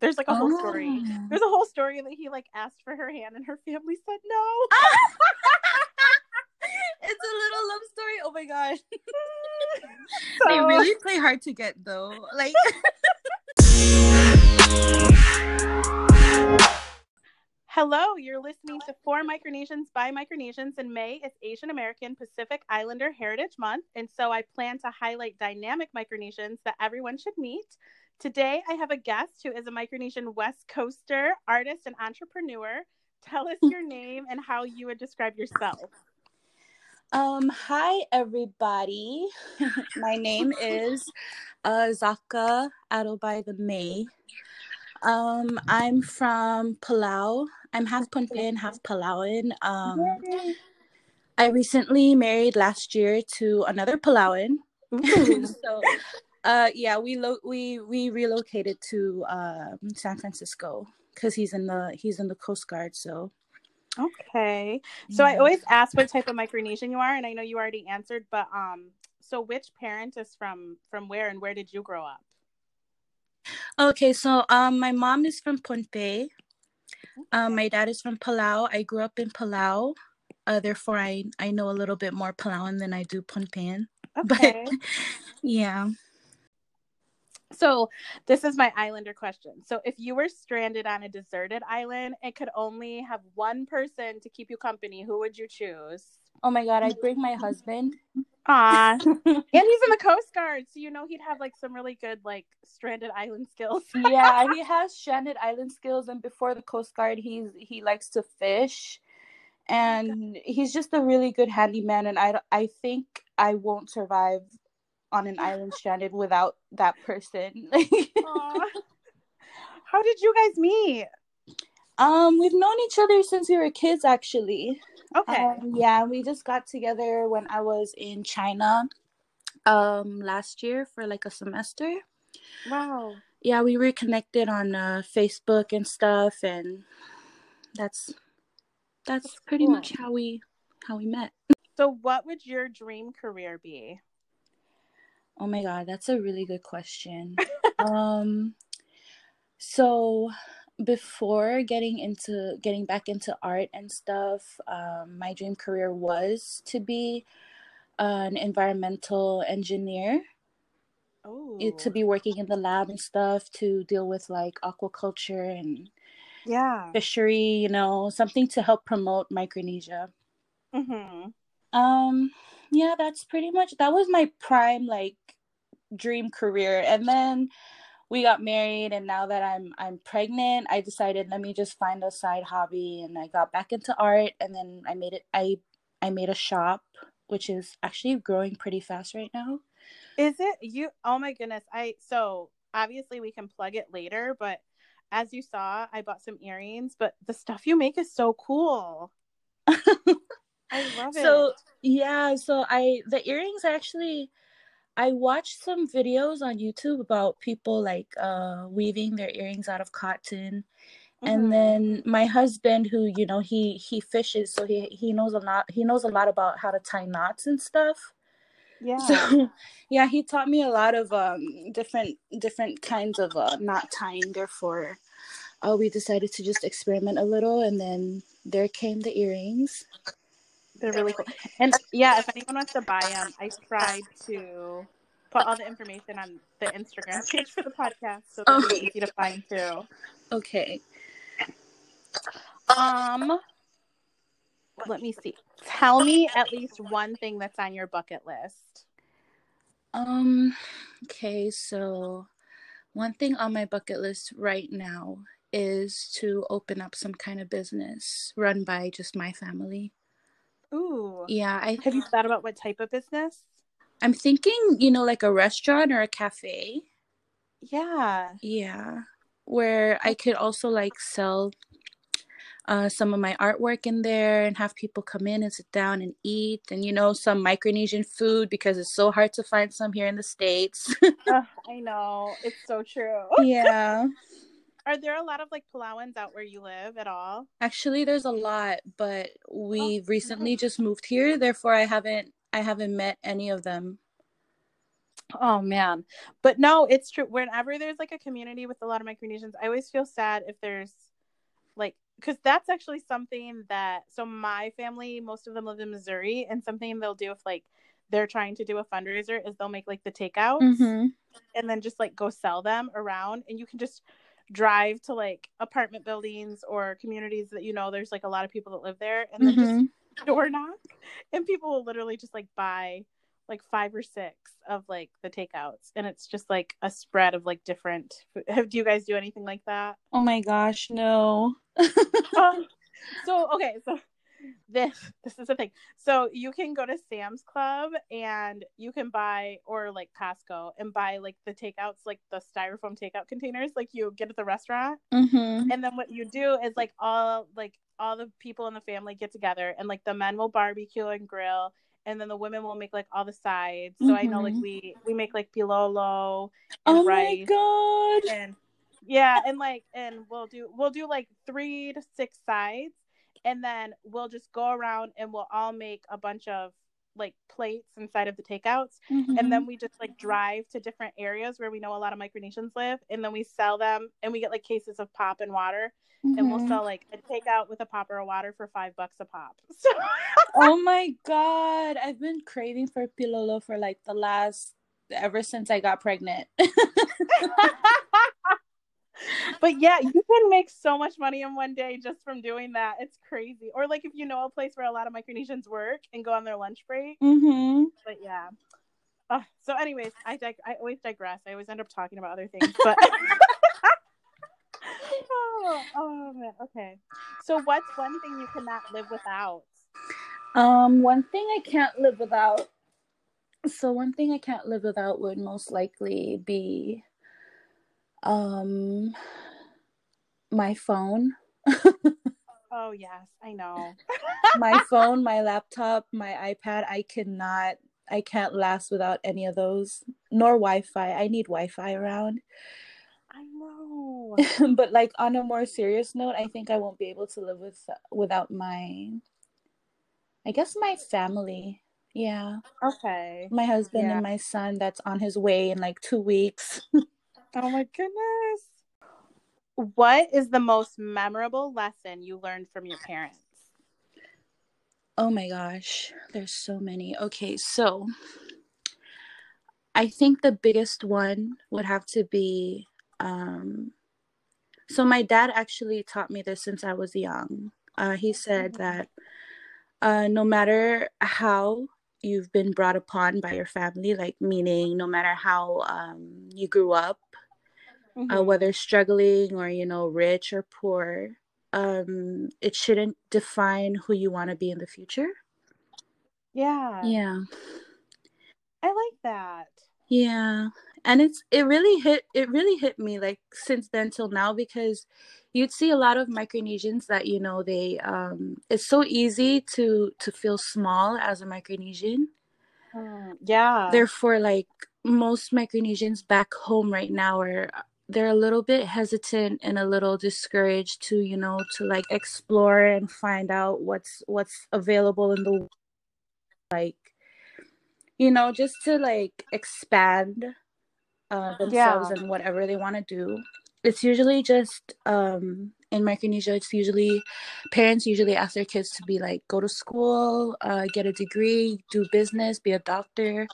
There's like a whole story. Oh. There's a whole story that he like asked for her hand and her family said no. it's a little love story. Oh my gosh. So- they really play hard to get though. Like Hello, you're listening to For Micronesians by Micronesians, and May is Asian American Pacific Islander Heritage Month, and so I plan to highlight dynamic Micronesians that everyone should meet. Today, I have a guest who is a Micronesian West Coaster, artist, and entrepreneur. Tell us your name and how you would describe yourself. Um, hi everybody. My name is uh, Zaka Adobai the May. Um, I'm from Palau. I'm half Pohnpeian, half Palauan. Um, I recently married last year to another Palauan. so, uh, yeah, we lo- we we relocated to um, San Francisco because he's in the he's in the Coast Guard. So, Okay. So I always ask what type of Micronesian you are, and I know you already answered, but um, so which parent is from from where, and where did you grow up? Okay, so um, my mom is from Pohnpei. Um, my dad is from Palau. I grew up in Palau. Uh, therefore, I I know a little bit more Palauan than I do Pohnpeian. Okay. Yeah. So this is my islander question. So if you were stranded on a deserted island and could only have one person to keep you company, who would you choose? Oh my God, I'd bring my husband. Ah, and he's in the Coast Guard, so you know he'd have like some really good like stranded island skills. yeah, he has stranded island skills, and before the Coast Guard, he's he likes to fish, and he's just a really good handyman. And I I think I won't survive on an island stranded without that person. How did you guys meet? um, we've known each other since we were kids, actually. Okay. Um, yeah, we just got together when I was in China um last year for like a semester. wow. Yeah, we reconnected on uh, Facebook and stuff and that's that's, That's pretty cool. much how we how we met. So what would your dream career be? Oh my god, that's a really good question. um so before getting into getting back into art and stuff, um, my dream career was to be an environmental engineer. Oh. to be working in the lab and stuff to deal with like aquaculture and Yeah. fishery you know something to help promote micronesia Mhm. um yeah that's pretty much that was my prime like dream career and then we got married and now that i'm i'm pregnant i decided let me just find a side hobby and i got back into art and then i made it i i made a shop which is actually growing pretty fast right now Is it you? Oh my goodness. I so obviously we can plug it later, but as you saw, I bought some earrings, but the stuff you make is so cool. I love it. so yeah so i the earrings actually i watched some videos on youtube about people like uh weaving their earrings out of cotton Mhm. and then my husband who you know he he fishes so he he knows a lot he knows a lot about how to tie knots and stuff yeah. so yeah he taught me a lot of um different different kinds of uh, knot tying therefore uh, we decided to just experiment a little and then there came the earrings They're really cool. And yeah, if anyone wants to buy them, I tried to put all the information on the Instagram page for the podcast so that Okay. it's easy to find too. okay Um, let me see. Tell me at least one thing that's on your bucket list. Um, okay, so one thing on my bucket list right now is to open up some kind of business run by just my family. Ooh. Yeah, I Have you thought about what type of business? I'm thinking, you know, like a restaurant or a cafe. Yeah. Yeah, where I could also like sell uh, some of my artwork in there and have people come in and sit down and eat and you know some Micronesian food because it's so hard to find some here in the states. Ugh, I know. It's so true. yeah. Are there a lot of like Palauans out where you live at all? Actually, there's a lot, but we Oh, recently just moved here, therefore I haven't I haven't met any of them. Oh man. But no, it's true. Whenever there's like a community with a lot of Micronesians, I always feel sad if there's like because that's actually something that so my family, most of them live in Missouri, and something they'll do if like they're trying to do a fundraiser is they'll make like the takeouts Mm-hmm. and then just like go sell them around and you can just drive to like apartment buildings or communities that you know there's like a lot of people that live there and then Mm-hmm. just door knock and people will literally just like buy like five or six of like the takeouts and it's just like a spread of like different have do you guys do anything like that Oh my gosh, no. um, so okay so this this is the thing so you can go to sam's club and you can buy or like costco and buy like the takeouts like the styrofoam takeout containers like you get at the restaurant Mm-hmm. and then what you do is like all like all the people in the family get together and like the men will barbecue and grill and then the women will make like all the sides so i know like Mhm. we we make like pilolo and Oh my god. and yeah and like and we'll do we'll do like three to six sides and then we'll just go around and we'll all make a bunch of like plates inside of the takeouts Mm-hmm. and then we just like drive to different areas where we know a lot of micronesians live and then we sell them and we get like cases of pop and water and we'll Mhm. sell like a takeout with a pop or a water for five bucks a pop so Oh my god, I've been craving for pilolo for like the last ever since I got pregnant. but yeah you can make so much money in one day just from doing that. It's crazy. Or like if you know a place where a lot of micronesians work and go on their lunch break. Mm-hmm. but yeah. Uh, so anyways I, dig- I always digress. I always end up talking about other things but oh, oh man. Okay. So what's one thing you cannot live without? Um, one thing I can't live without. So one thing I can't live without would most likely be um my phone. oh yes i know my phone, my laptop, my iPad. I cannot I can't last without any of those. Nor Wi-Fi. I need Wi-Fi around. i know but like on a more serious note, I think I won't be able to live with without my I guess my family. Yeah. okay My husband Yeah. and my son that's on his way in like 2 weeks. Oh my goodness what is the most memorable lesson you learned from your parents Oh my gosh, there's so many. Okay, so I think the biggest one would have to be um so my dad actually taught me this since I was young. Uh he said Mhm. that uh no matter how you've been brought upon by your family, like meaning no matter how um you grew up, uh, Mhm. whether struggling or you know rich or poor, um it shouldn't define who you want to be in the future. yeah Yeah. i like that Yeah. And it's it really hit it really hit me like since then till now because you'd see a lot of Micronesians that you know they um it's so easy to to feel small as a Micronesian. Mm, yeah Therefore like most Micronesians back home right now are they're a little bit hesitant and a little discouraged to you know to like explore and find out what's what's available in the like you know just to like expand uh, themselves Yeah. and whatever they want to do. It's usually just um in micronesia it's usually parents usually ask their kids to be like go to school uh get a degree do business be a doctor.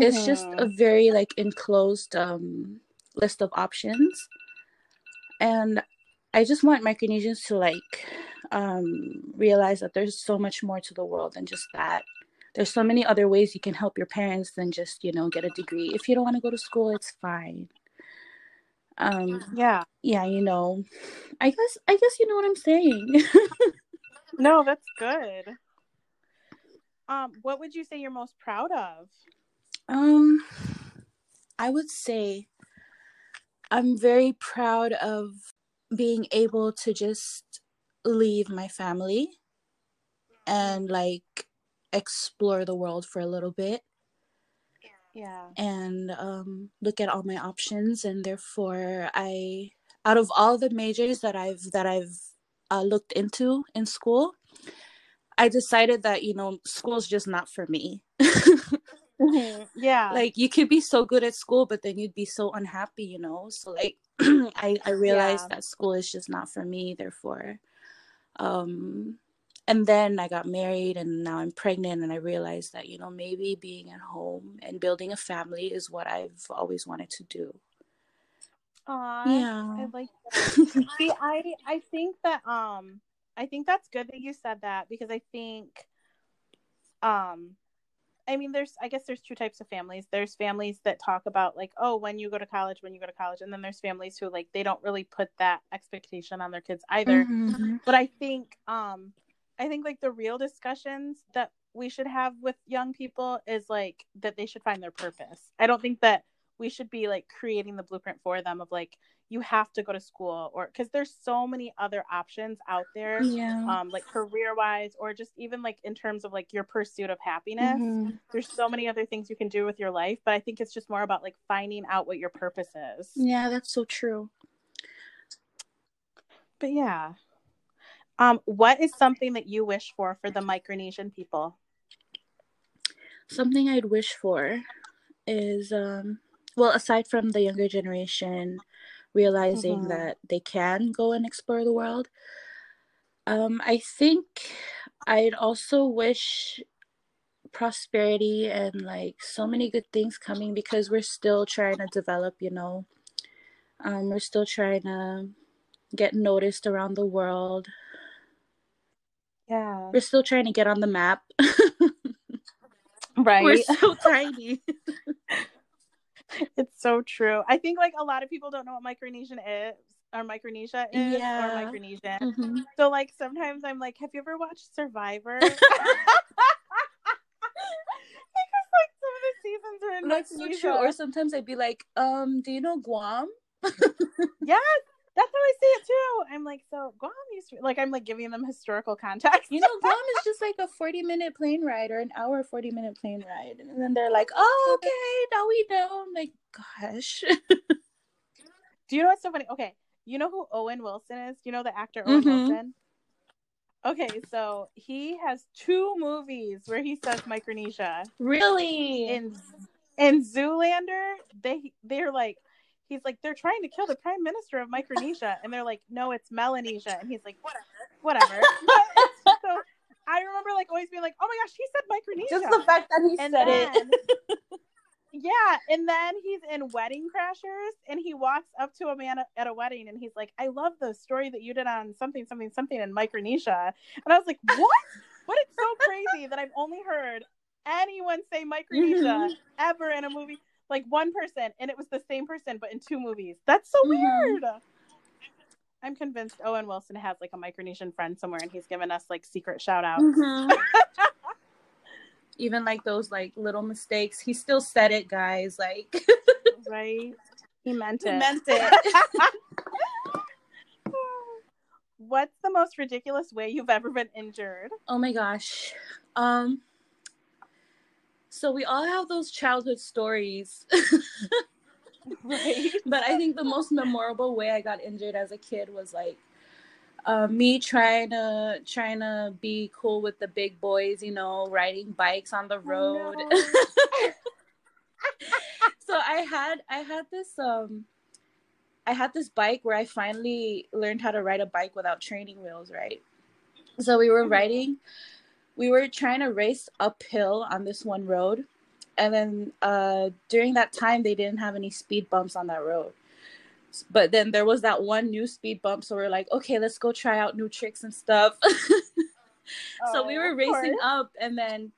It's just a very like enclosed um list of options. And i just want micronesians to like um realize that there's so much more to the world than just that there's so many other ways you can help your parents than just you know get a degree. If you don't want to go to school it's fine. Um yeah. yeah you know i guess i guess you know what i'm saying. No that's good. Um what would you say you're most proud of? Um, I would say I'm very proud of being able to just leave my family and like explore the world for a little bit yeah and um, look at all my options and therefore I out of all the majors that I've that I've uh, looked into in school I decided that you know school's just not for me Mm-hmm. Yeah. Like you could be so good at school, but then you'd be so unhappy, you know? So like I, I realized Yeah. that school is just not for me, therefore. Um and then I got married and now I'm pregnant and I realized that, you know, maybe being at home and building a family is what I've always wanted to do. Aw, Yeah. I like that. See, I I think that um I think that's good that you said that because I think um I mean there's I guess there's two types of families. There's families that talk about like, oh, when you go to college, when you go to college, and then there's families who like they don't really put that expectation on their kids either. Mhm. But I think um I think like the real discussions that we should have with young people is like that they should find their purpose. I don't think that we should be like creating the blueprint for them of like you have to go to school or because there's so many other options out there Yeah. um like career wise or just even like in terms of like your pursuit of happiness Mhm. there's so many other things you can do with your life but i think it's just more about like finding out what your purpose is Yeah, that's so true. but yeah um what is something that you wish for for the micronesian people Something I'd wish for is um well aside from the younger generation realizing Mhm. that they can go and explore the world um I think I'd also wish prosperity and like so many good things coming because we're still trying to develop, you know. Um we're still trying to get noticed around the world. Yeah We're still trying to get on the map. right we're so tiny. it's so true i think like a lot of people don't know what micronesian is or micronesia is Yeah. or micronesian Mhm. So like sometimes I'm like, have you ever watched Survivor? because like some of the seasons are in That's so true. Or sometimes I'd be like, um, do you know Guam? yes, that's how I see it too. I'm like, so Guam used to like I'm like giving them historical context. You know, Guam is just like a 40 minute plane ride or an hour 40 minute plane ride. And then they're like, oh, okay, now we know. I'm like, gosh. Do you know what's so funny? Okay, you know who Owen Wilson is? You know the actor Owen Mhm. Wilson? Okay, so he has two movies where he says Micronesia. really? in in Zoolander, they they're like he's like they're trying to kill the prime minister of Micronesia, and they're like, no, it's Melanesia, and he's like, whatever. whatever. so I remember like always being like, oh my gosh, he said Micronesia, just the fact that he and said then, it. yeah, and then he's in Wedding Crashers, and he walks up to a man at a wedding, and he's like, I love the story that you did on something, something, something in Micronesia, and I was like, what? but it's so crazy that I've only heard anyone say Micronesia Mhm. ever in a movie like one person and it was the same person but in two movies that's so Mhm. weird i'm convinced owen wilson has like a micronesian friend somewhere and he's given us like secret shout outs Mhm. Even like those like little mistakes, he still said it, guys. Like, right he meant it he meant it. what's the most ridiculous way you've ever been injured Oh my gosh. Um so we all have those childhood stories. right but I think the most memorable way I got injured as a kid was like uh, me trying to trying to be cool with the big boys, you know, riding bikes on the road. Oh, no. so I had I had this um I had this bike where I finally learned how to ride a bike without training wheels, right? So we were Mhm. riding we were trying to race uphill on this one road and then uh during that time they didn't have any speed bumps on that road. But then there was that one new speed bump so we're like, okay, let's go try out new tricks and stuff. so we Oh, were racing up and then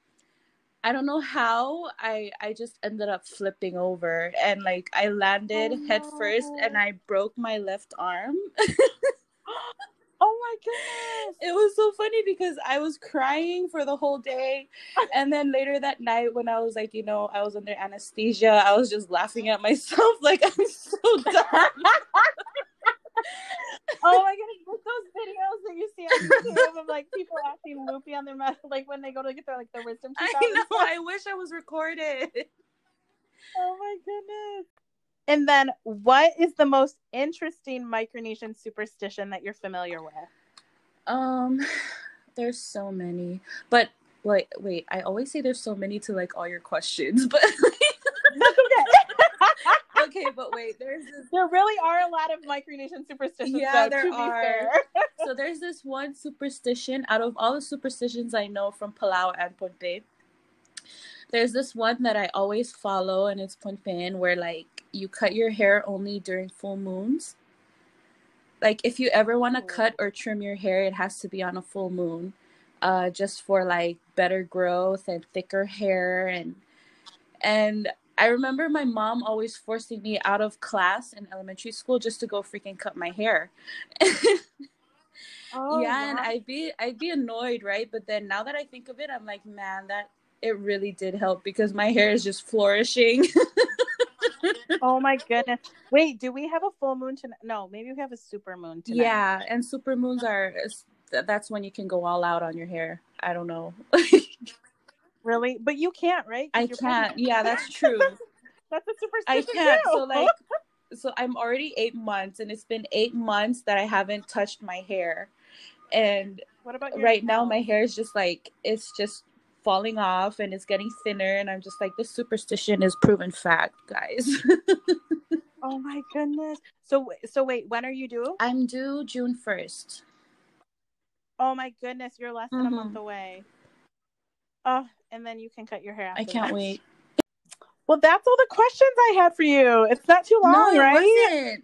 I don't know how I I just ended up flipping over and like I landed Oh, head first and. I broke my left arm. oh my goodness it was so funny because I was crying for the whole day and then later that night when I was like, you know, I was under anesthesia, I was just laughing at myself like I'm so dumb. oh my goodness, like those videos that you see on YouTube of like people acting loopy on their mouth, like when they go to get their like their wisdom teeth I know. I wish I was recorded. Oh my goodness. And then, what is the most interesting Micronesian superstition that you're familiar with? Um, there's so many, but like, wait. I always say there's so many to like all your questions, but okay. okay, but wait, there's this there really are a lot of Micronesian superstitions. Yeah, though, there to be are. fair. so there's this one superstition out of all the superstitions I know from Palau and Pohnpei. There's this one that I always follow, and it's Pohnpeian, where like you cut your hair only during full moons. Like if you ever want to cut or trim your hair, it has to be on a full moon, uh, just for like better growth and thicker hair and and I remember my mom always forcing me out of class in elementary school just to go freaking cut my hair. Oh, yeah, and. I'd be I'd be annoyed, right? But then now that I think of it, I'm like, man, that it really did help because my hair is just flourishing. Oh my goodness. Wait, do we have a full moon tonight? No, maybe we have a super moon tonight. yeah, and super moons are that's when you can go all out on your hair. I don't know. Really? But you can't, right? I can't. pregnant. Yeah, that's true. That's a I superstition. can't. too. So like so I'm already 8 months and it's been 8 months that I haven't touched my hair. And what about right now my hair is just like it's just falling off and it's getting thinner and I'm just like this superstition is proven fact, guys. Oh my goodness. So so wait, when are you due? I'm due June 1st. Oh my goodness, you're less than a month Mhm. away. Oh, and then you can cut your hair. I can't that. wait. Well, that's all the questions I had for you. It's not too long, no, right?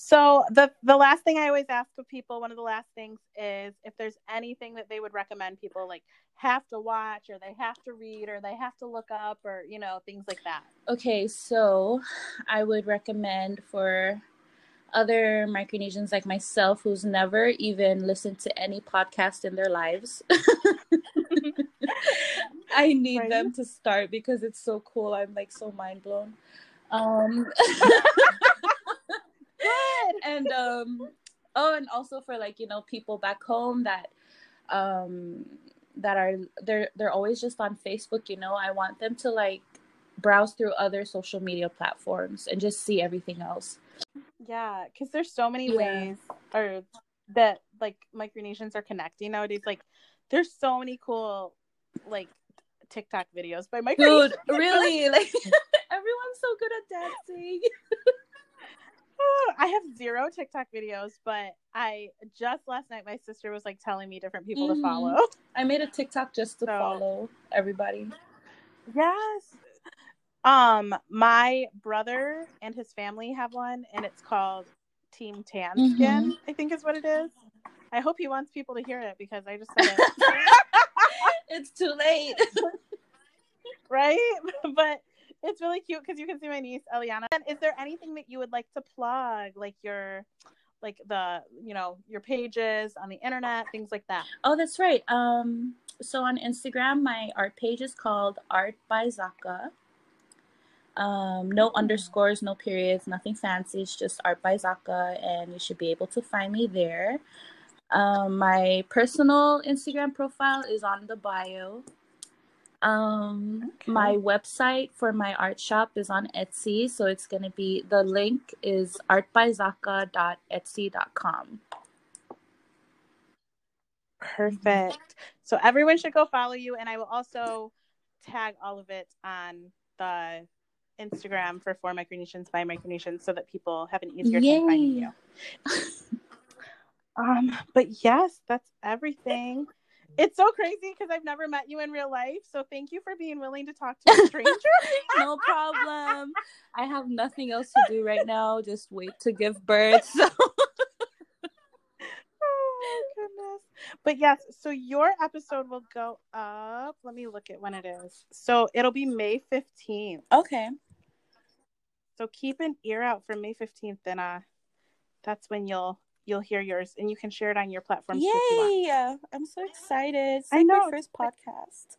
So the the last thing I always ask of people, one of the last things is if there's anything that they would recommend people like have to watch or they have to read or they have to look up or you know things like that. Okay, so I would recommend for other Micronesians like myself who's never even listened to any podcast in their lives. I need Right. them to start because it's so cool. I'm like so mind blown. Um. and um oh and also for like you know people back home that um that are they're they're always just on facebook you know i want them to like browse through other social media platforms and just see everything else Yeah, because there's so many Yeah. ways or that like Micronesians are connecting nowadays. Like there's so many cool like TikTok videos by Micronesians. dude really like everyone's so good at dancing I have zero TikTok videos, but I just last night my sister was like telling me different people Mhm. to follow. i made a tiktok just to So- follow everybody Yes. Um, my brother and his family have one, and it's called Team Tan Mhm. Skin. I think is what it is. I hope he wants people to hear it because I just said it it's too late right. But it's really cute because you can see my niece Eliana. And is there anything that you would like to plug, like your, like the, you know, your pages on the internet, things like that? Oh, that's right. Um, so on Instagram, my art page is called Art by Zaka. Um, no underscores, no periods, nothing fancy. It's just Art by Zaka, and you should be able to find me there. Um, my personal Instagram profile is on the bio. Um, Okay. my website for my art shop is on Etsy, so it's gonna be the link is artbyzaka.etsy.com. Perfect. So everyone should go follow you, and I will also tag all of it on the Instagram for For Micronesians by Micronesians, so that people have an easier time finding Yay. you. Um, but yes, that's everything. It's so crazy because I've never met you in real life. So thank you for being willing to talk to a stranger. no problem. I have nothing else to do right now. Just wait to give birth. So oh goodness. But yes, so your episode will go up. Let me look at when it is. So it'll be May 15th. okay. So keep an ear out for May 15th and uh that's when you'll you'll hear yours and you can share it on your platforms too if you want. Yay! I'm so excited. It's I like know, my first podcast.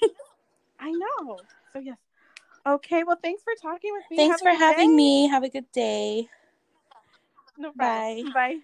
I know. So yes. Okay, well thanks for talking with me. Thanks Have for having day. me. Have a good day. No problem. Bye.